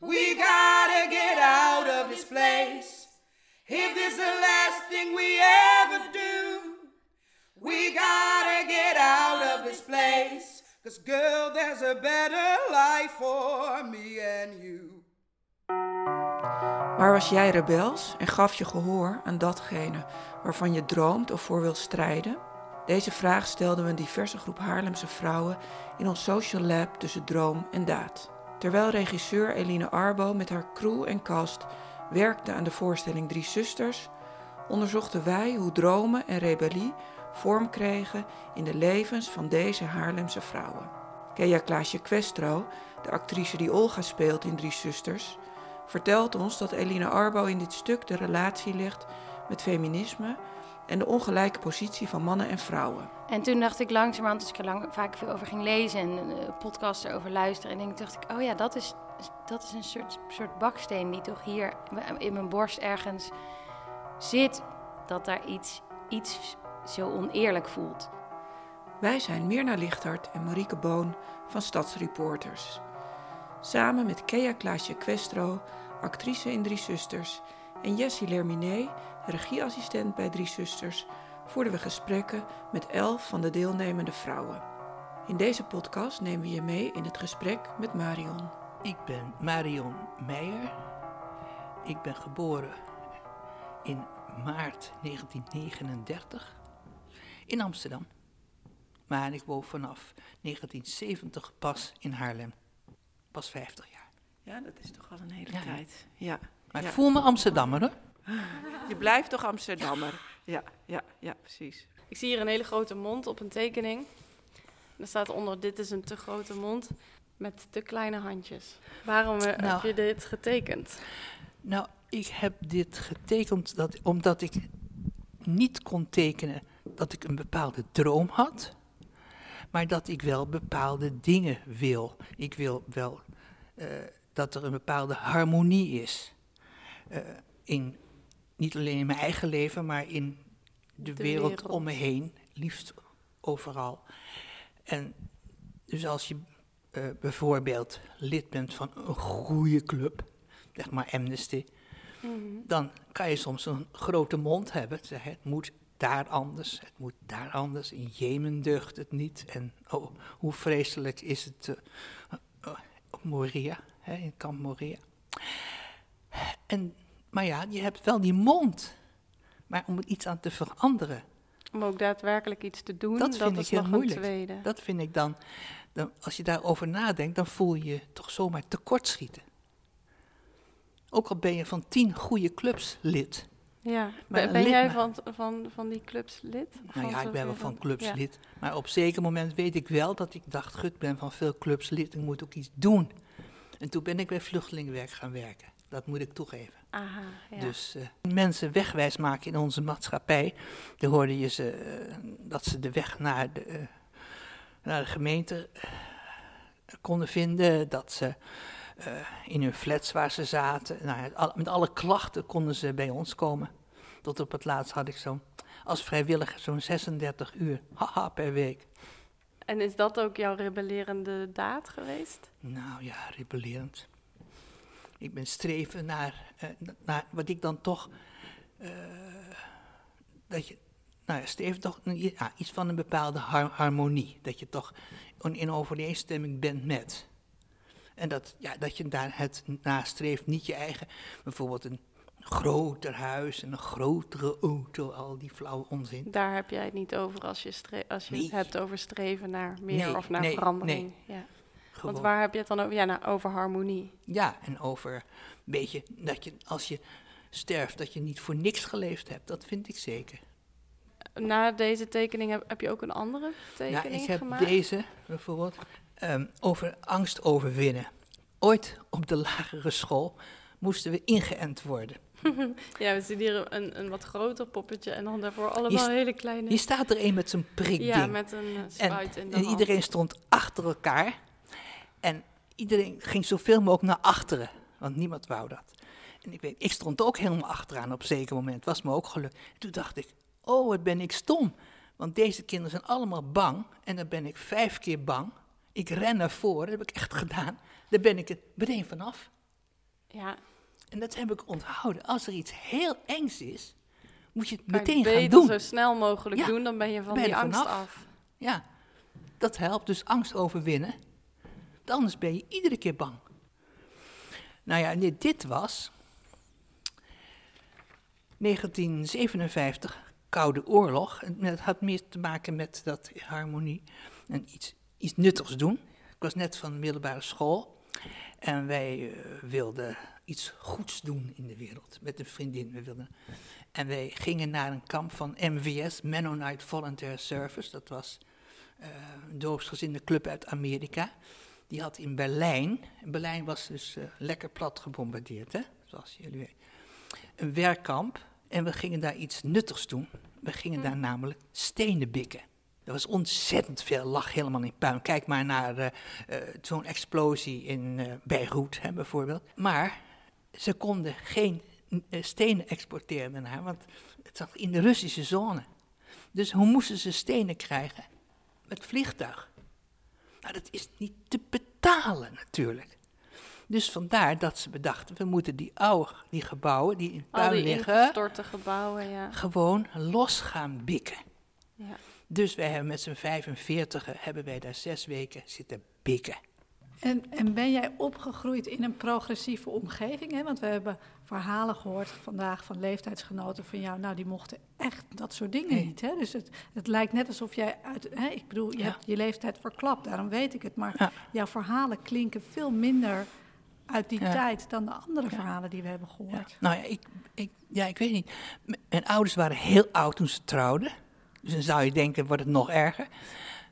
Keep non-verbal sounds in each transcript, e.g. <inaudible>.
We gotta get out of this place. If this is the last thing we ever do, we gotta get out of this place. Cause girl, there's a better life for me and you. Maar was jij rebels en gaf je gehoor aan datgene waarvan je droomt of voor wil strijden? Deze vraag stelden we een diverse groep Haarlemse vrouwen in ons social lab tussen droom en daad. Terwijl regisseur Eline Arbo met haar crew en cast werkte aan de voorstelling Drie Zusters, onderzochten wij hoe dromen en rebellie vorm kregen in de levens van deze Haarlemse vrouwen. Kea Klaasje Questro, de actrice die Olga speelt in Drie Zusters, vertelt ons dat Eline Arbo in dit stuk de relatie legt met feminisme en de ongelijke positie van mannen en vrouwen. En toen dacht ik langzamerhand, als ik er lang, vaak veel over ging lezen en uh, podcasts erover luisteren, en dacht ik, oh ja, dat is, dat is een soort, soort baksteen die toch hier in mijn borst ergens zit, dat daar iets, iets zo oneerlijk voelt. Wij zijn Mirna Lichthart en Marieke Boon van Stadsreporters. Samen met Kea Klaasje Questro, actrice in Drie Zusters, en Jessie Lerminé, regieassistent bij Drie Zusters, voerden we gesprekken met elf van de deelnemende vrouwen. In deze podcast nemen we je mee in het gesprek met Marion. Ik ben Marion Meijer. Ik ben geboren in maart 1939 in Amsterdam. Maar ik woon vanaf 1970 pas in Haarlem. Pas 50 jaar. Ja, dat is toch al een hele tijd. Ja. Maar ik voel me Amsterdammer hoor. Je blijft toch Amsterdammer? Ja, ja, ja, precies. Ik zie hier een hele grote mond op een tekening. Er staat onder: Dit is een te grote mond met te kleine handjes. Waarom eh, nou, heb je dit getekend? Nou, ik heb dit getekend dat, omdat ik niet kon tekenen dat ik een bepaalde droom had, maar dat ik wel bepaalde dingen wil. Ik wil wel uh, dat er een bepaalde harmonie is. Uh, in, niet alleen in mijn eigen leven, maar in de, de wereld, wereld, om me heen, liefst overal. En dus als je uh, bijvoorbeeld lid bent van een goede club, zeg maar Amnesty, mm -hmm. dan kan je soms een grote mond hebben. Zeggen, het moet daar anders, het moet daar anders. In Jemen deugt het niet. En oh, hoe vreselijk is het uh, op Moria, hè, in kamp Moria. En, maar ja, je hebt wel die mond. Maar om er iets aan te veranderen. Om ook daadwerkelijk iets te doen, dat, vind ik heel moeilijk. Dat vind ik dan, dan, als je daarover nadenkt, dan voel je je toch zomaar tekortschieten. Ook al ben je van tien goede clubs lid. Ja, maar ben, jij van, van, van die clubs lid? Nou ja, ik ben wel van clubs ja. lid. Maar op een zeker moment weet ik wel dat ik dacht, gut, ben van veel clubs lid, ik moet ook iets doen. En toen ben ik bij vluchtelingenwerk gaan werken. Dat moet ik toegeven. Aha, ja. Dus uh, mensen wegwijs maken in onze maatschappij. Dan hoorde je ze uh, dat ze de weg naar de, uh, naar de gemeente konden vinden. Dat ze in hun flats waar ze zaten, nou, met alle klachten konden ze bij ons komen. Tot op het laatst had ik zo als vrijwilliger zo'n 36 uur haha, per week. En is dat ook jouw rebellerende daad geweest? Nou ja, rebellerend. Ik ben streven naar, uh, naar wat ik dan toch. Uh, dat je. Nou ja, streven toch ja, iets van een bepaalde har harmonie. Dat je toch in overeenstemming bent met. En dat, ja, dat je daar het nastreeft, niet je eigen. Bijvoorbeeld een groter huis en een grotere auto, al die flauwe onzin. Daar heb jij het niet over als je, als je nee. het hebt over streven naar meer nee, of naar nee, verandering. Ja. Want waar heb je het dan over? Ja, nou, over harmonie. Ja, en over een beetje dat je als je sterft, dat je niet voor niks geleefd hebt. Dat vind ik zeker. Na deze tekening heb, heb je ook een andere tekening nou, ik heb gemaakt? deze bijvoorbeeld um, over angst overwinnen. Ooit op de lagere school moesten we ingeënt worden. <laughs> ja, we zien hier een, een wat groter poppetje en dan daarvoor allemaal je hele kleine... Hier staat er een met zijn prikding. Ja, met een spuit en, in de En iedereen stond achter elkaar. En iedereen ging zoveel mogelijk naar achteren, want niemand wou dat. En ik weet, ik stond ook helemaal achteraan op een zeker moment. Was me ook gelukt. Toen dacht ik, oh, wat ben ik stom. Want deze kinderen zijn allemaal bang. En dan ben ik vijf keer bang. Ik ren naar voren, dat heb ik echt gedaan. Daar ben ik het meteen vanaf. Ja. En dat heb ik onthouden. Als er iets heel engs is, moet je het Kan je meteen beter gaan doen. zo snel mogelijk Ja, doen, dan ben je van ben je die angst vanaf. af. Ja, dat helpt. Dus angst overwinnen. Want Anders ben je iedere keer bang. Nou ja, nee, dit was 1957, Koude Oorlog. Het had meer te maken met dat harmonie en iets, iets nuttigs doen. Ik was net van de middelbare school en wij eh, wilden iets goeds doen in de wereld met een vriendin. We wilden, en wij gingen naar een kamp van MVS, Mennonite Volunteer Service. Dat was eh, een doopsgezinde club uit Amerika. Die had in Berlijn, Berlijn was dus eh, lekker plat gebombardeerd, hè? zoals jullie weten, een werkkamp. En we gingen daar iets nuttigs doen. We gingen daar namelijk stenen bikken. Er was ontzettend veel, lag helemaal in puin. Kijk maar naar eh, eh, zo'n explosie in eh Beirut hè, bijvoorbeeld. Maar ze konden geen stenen exporteren daarna, want het zat in de Russische zone. Dus hoe moesten ze stenen krijgen? Met vliegtuig. Nou, dat is niet te betalen natuurlijk. Dus vandaar dat ze bedachten, we moeten die oude, die gebouwen die in puin die liggen, gebouwen, ja. gewoon los gaan bikken. ja. Dus wij hebben met z'n 45 hebben wij daar zes weken zitten bikken. En, en ben jij opgegroeid in een progressieve omgeving? Hè? Want we hebben verhalen gehoord vandaag van leeftijdsgenoten van jou. Nou, die mochten echt dat soort dingen Nee. niet. Hè? Dus het, het lijkt net alsof jij uit. Hè? Ik bedoel, je Ja. hebt je leeftijd verklapt, daarom weet ik het. Maar Ja. jouw verhalen klinken veel minder uit die Ja. tijd dan de andere verhalen die we hebben gehoord. Nou ja ik, ik, ja, ik weet niet. Mijn ouders waren heel oud toen ze trouwden. Dus dan zou je denken, wordt het nog erger.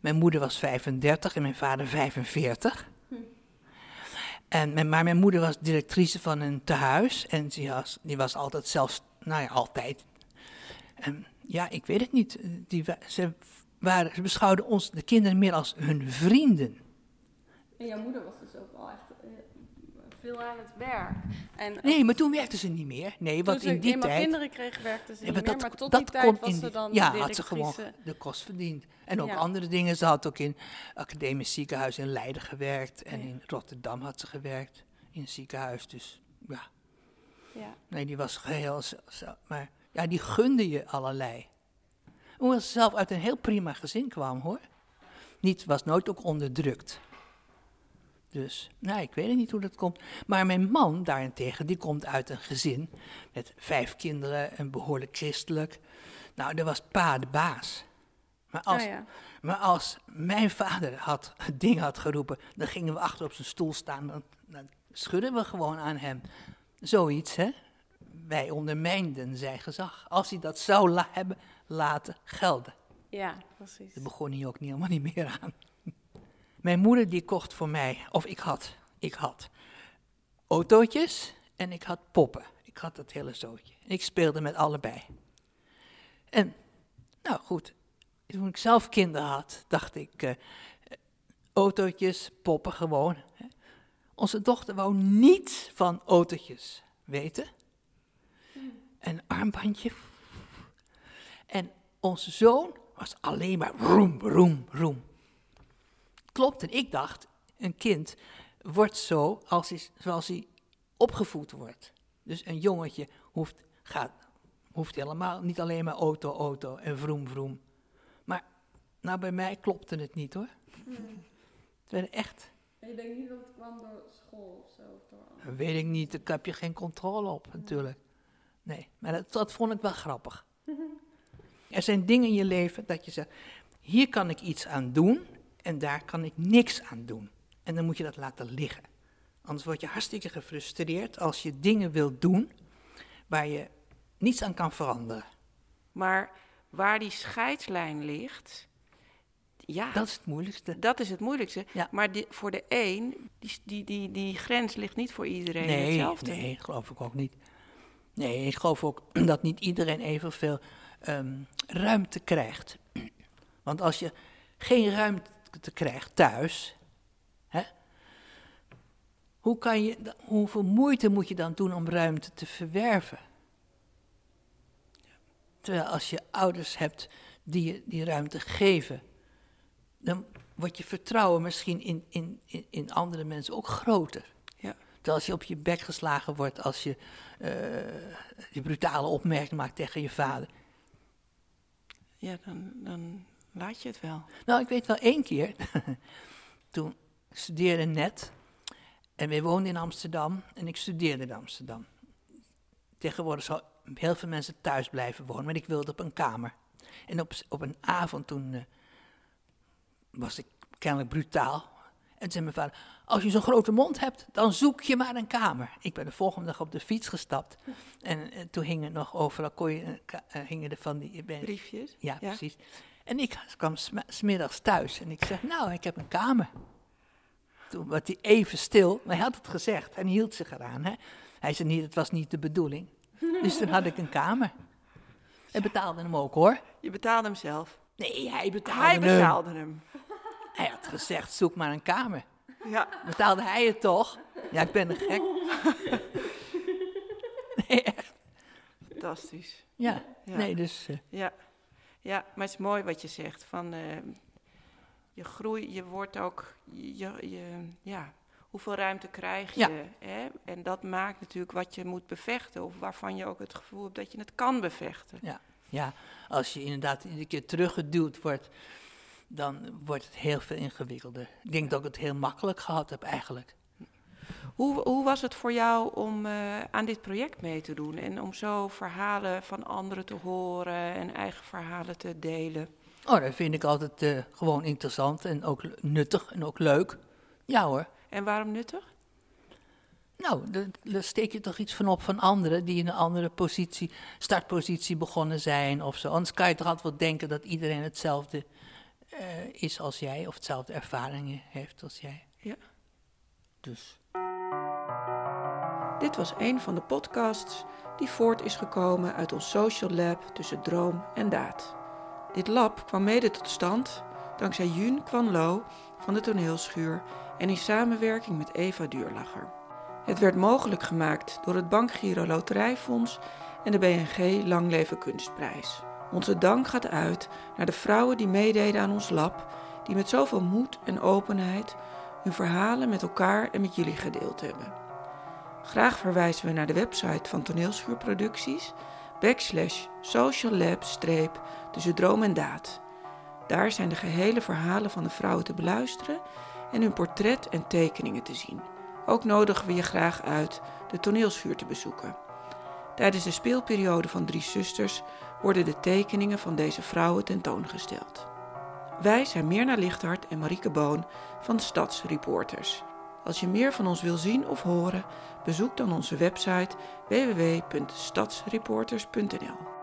Mijn moeder was 35 en mijn vader 45. En maar mijn moeder was directrice van een tehuis. En die was, die was altijd zelfs, nou ja, altijd. En ja, ik weet het niet. Die, ze, waren, ze beschouwden ons, de kinderen, meer als hun vrienden. En jouw moeder was dus ook al echt eh, veel aan het werk. En Nee, maar toen werkte ze niet meer. Nee, want ze in die tijd... kinderen kreeg, werkte ze niet meer. Maar tot dat die tijd kon was in ze dan ja, de had ze gewoon de kost verdiend. En ook Ja. andere dingen. Ze had ook in academisch ziekenhuis in Leiden gewerkt. En Ja. in Rotterdam had ze gewerkt. In een ziekenhuis. Dus ja, Ja. nee, die was geheel... maar ja, die gunde je allerlei. Hoewel ze zelf uit een heel prima gezin kwam, hoor. Niet, was nooit ook onderdrukt. Dus, nou, ik weet niet hoe dat komt. Maar mijn man daarentegen, die komt uit een gezin met vijf kinderen en behoorlijk christelijk. Nou, daar was pa de baas. Maar als, Oh ja. maar als mijn vader had, <laughs> ding had geroepen, dan gingen we achter op zijn stoel staan. Dan, dan schudden we gewoon aan hem. Zoiets, hè? Wij ondermijnden zijn gezag. Als hij dat zou la- hebben laten gelden. ja, precies. Daar begon hij ook niet, helemaal niet meer aan. Mijn moeder die kocht voor mij, of ik had, ik had autootjes en ik had poppen. Ik had dat hele zootje. Ik speelde met allebei. En, nou goed, toen ik zelf kinderen had, dacht ik, eh, autootjes, poppen gewoon. Onze dochter wou niets van autootjes weten. Een armbandje. En onze zoon was alleen maar roem, roem, roem. Klopt, en ik dacht, een kind wordt zo als hij, zoals hij opgevoed wordt. Dus een jongetje hoeft, gaat, hoeft helemaal niet alleen maar auto, auto en vroom, vroom. Maar nou, bij mij klopte het niet hoor. Het werd echt, En je denkt niet dat het kwam door school of zo? Door weet ik niet, daar heb je geen controle op natuurlijk. Nee, maar dat, dat vond ik wel grappig. <laughs> Er zijn dingen in je leven dat je zegt, hier kan ik iets aan doen en daar kan ik niks aan doen. En dan moet je dat laten liggen. Anders word je hartstikke gefrustreerd als je dingen wilt doen waar je niets aan kan veranderen. Maar waar die scheidslijn ligt, ja, Dat is het moeilijkste. dat is het moeilijkste. Ja. Maar die, voor de een, die, die, die, die grens ligt niet voor iedereen Nee, hetzelfde. nee, dat geloof ik ook niet. Nee, ik geloof ook <clears throat> dat niet iedereen evenveel ehm ruimte krijgt. <clears throat> Want als je geen ruimte krijgt thuis, hè, hoe kan je, hoeveel moeite moet je dan doen om ruimte te verwerven? Terwijl als je ouders hebt die je die ruimte geven, dan wordt je vertrouwen misschien in, in, in, in andere mensen ook groter. Ja. als je op je bek geslagen wordt als je uh, die brutale opmerking maakt tegen je vader. Ja, dan, dan laat je het wel. Nou, ik weet wel één keer. <laughs> toen ik studeerde net. En wij woonden in Amsterdam. En ik studeerde in Amsterdam. Tegenwoordig zou heel veel mensen thuis blijven wonen. Maar ik wilde op een kamer. En op, op een avond toen uh, was ik kennelijk brutaal. En zei mijn vader, als je zo'n grote mond hebt, dan zoek je maar een kamer. Ik ben de volgende dag op de fiets gestapt. En, en toen hingen nog overal, kon je, uh, hingen er van die... Ben, Briefjes? Ja, ja, precies. En ik kwam sm smiddags thuis en ik zeg, nou, ik heb een kamer. Toen was hij even stil, maar hij had het gezegd en hield zich eraan. Hè? Hij zei niet, het was niet de bedoeling. Dus toen had ik een kamer. En betaalde hem ook hoor. Je betaalde hem zelf? Nee, hij betaalde hij hem. Hij betaalde hem. Hij had gezegd, zoek maar een kamer. Ja. Betaalde hij het toch? Ja, ik ben een gek. <laughs> nee, echt. Fantastisch. Ja, nee, dus... Uh... Ja. Ja, maar het is mooi wat je zegt. Van, uh, je groeit, je wordt ook... Je, je, ja, hoeveel ruimte krijg je? Ja. Hè? En dat maakt natuurlijk wat je moet bevechten. Of waarvan je ook het gevoel hebt dat je het kan bevechten. Ja, ja. als je inderdaad iedere keer teruggeduwd wordt dan wordt het heel veel ingewikkelder. Ik denk dat ik het heel makkelijk gehad heb eigenlijk. Hoe, hoe was het voor jou om uh, aan dit project mee te doen en om zo verhalen van anderen te horen en eigen verhalen te delen? Oh, dat vind ik altijd uh, gewoon interessant en ook nuttig en ook leuk. Ja hoor. En waarom nuttig? Nou, daar steek je toch iets van op van anderen die in een andere positie, startpositie begonnen zijn of zo. Anders kan je toch altijd wel denken dat iedereen hetzelfde uh, is als jij, of hetzelfde ervaringen heeft als jij. Ja. Dus. Dit was een van de podcasts die voort is gekomen uit ons social lab tussen droom en daad. Dit lab kwam mede tot stand dankzij Jun Kwan Lo van de toneelschuur en in samenwerking met Eva Duurlacher. Het werd mogelijk gemaakt door het Bankgiro Loterijfonds en de BNG Langleven Kunstprijs. Onze dank gaat uit naar de vrouwen die meededen aan ons lab, die met zoveel moed en openheid hun verhalen met elkaar en met jullie gedeeld hebben. Graag verwijzen we naar de website van Toneelschuurproducties, backslash social lab streep tussen droom en daad. Daar zijn de gehele verhalen van de vrouwen te beluisteren en hun portret en tekeningen te zien. Ook nodigen we je graag uit de toneelschuur te bezoeken. Tijdens de speelperiode van Drie Zusters worden de tekeningen van deze vrouwen tentoongesteld. Wij zijn Mirna Lichthart en Marieke Boon van Stadsreporters. Als je meer van ons wil zien of horen, bezoek dan onze website www.stadsreporters.nl.